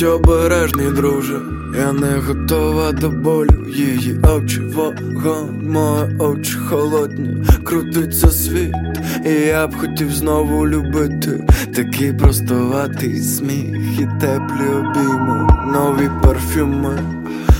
Будь обережний, друже, я не готова до болю, її очі вогонь, мої очі холодні, крутиться світ, і я б хотів знову любити. Такий простоватий сміх і теплі обійми, нові парфюми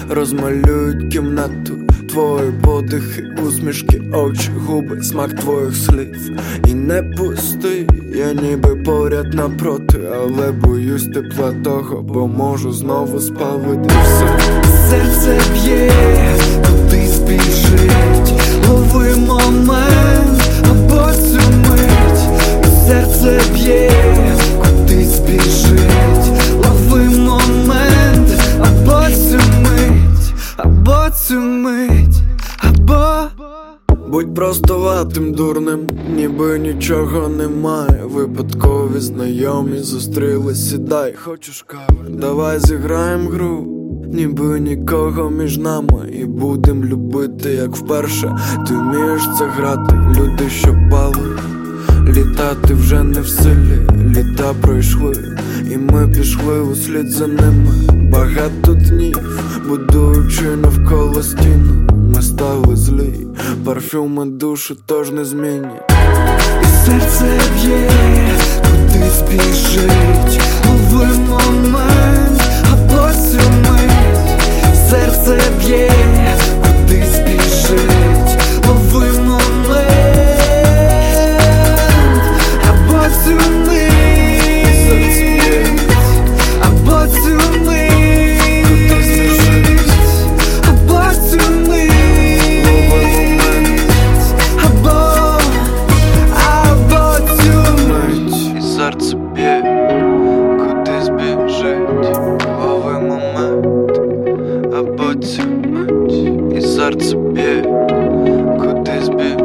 розмалюють кімнату. Твої подихи, усмішки, очі, губи, смак твоїх слів. І не пусти, я ніби поряд напроти, але боюсь тепла того, бо можу знову спалити. Все Серце б'є, Будь простоватим дурним, ніби нічого немає. Випадкові знайомі зустрілись, сідай, хочеш кави, давай зіграєм гру, ніби нікого між нами, і будем любити, як вперше. Ти вмієш це грати, люди, що пали. Літати вже не в силі, літа пройшли, і ми пішли услід за ними. Багато днів, будуючи навколо стіну, ми стали злі, парфюми душу тож не змінять І серце б'є, куди біжить, лови момент а потім мить, серце б'є, серце б'є, куди збіжить, лови момент, або цю мить, і серце б'є, куди збіжить,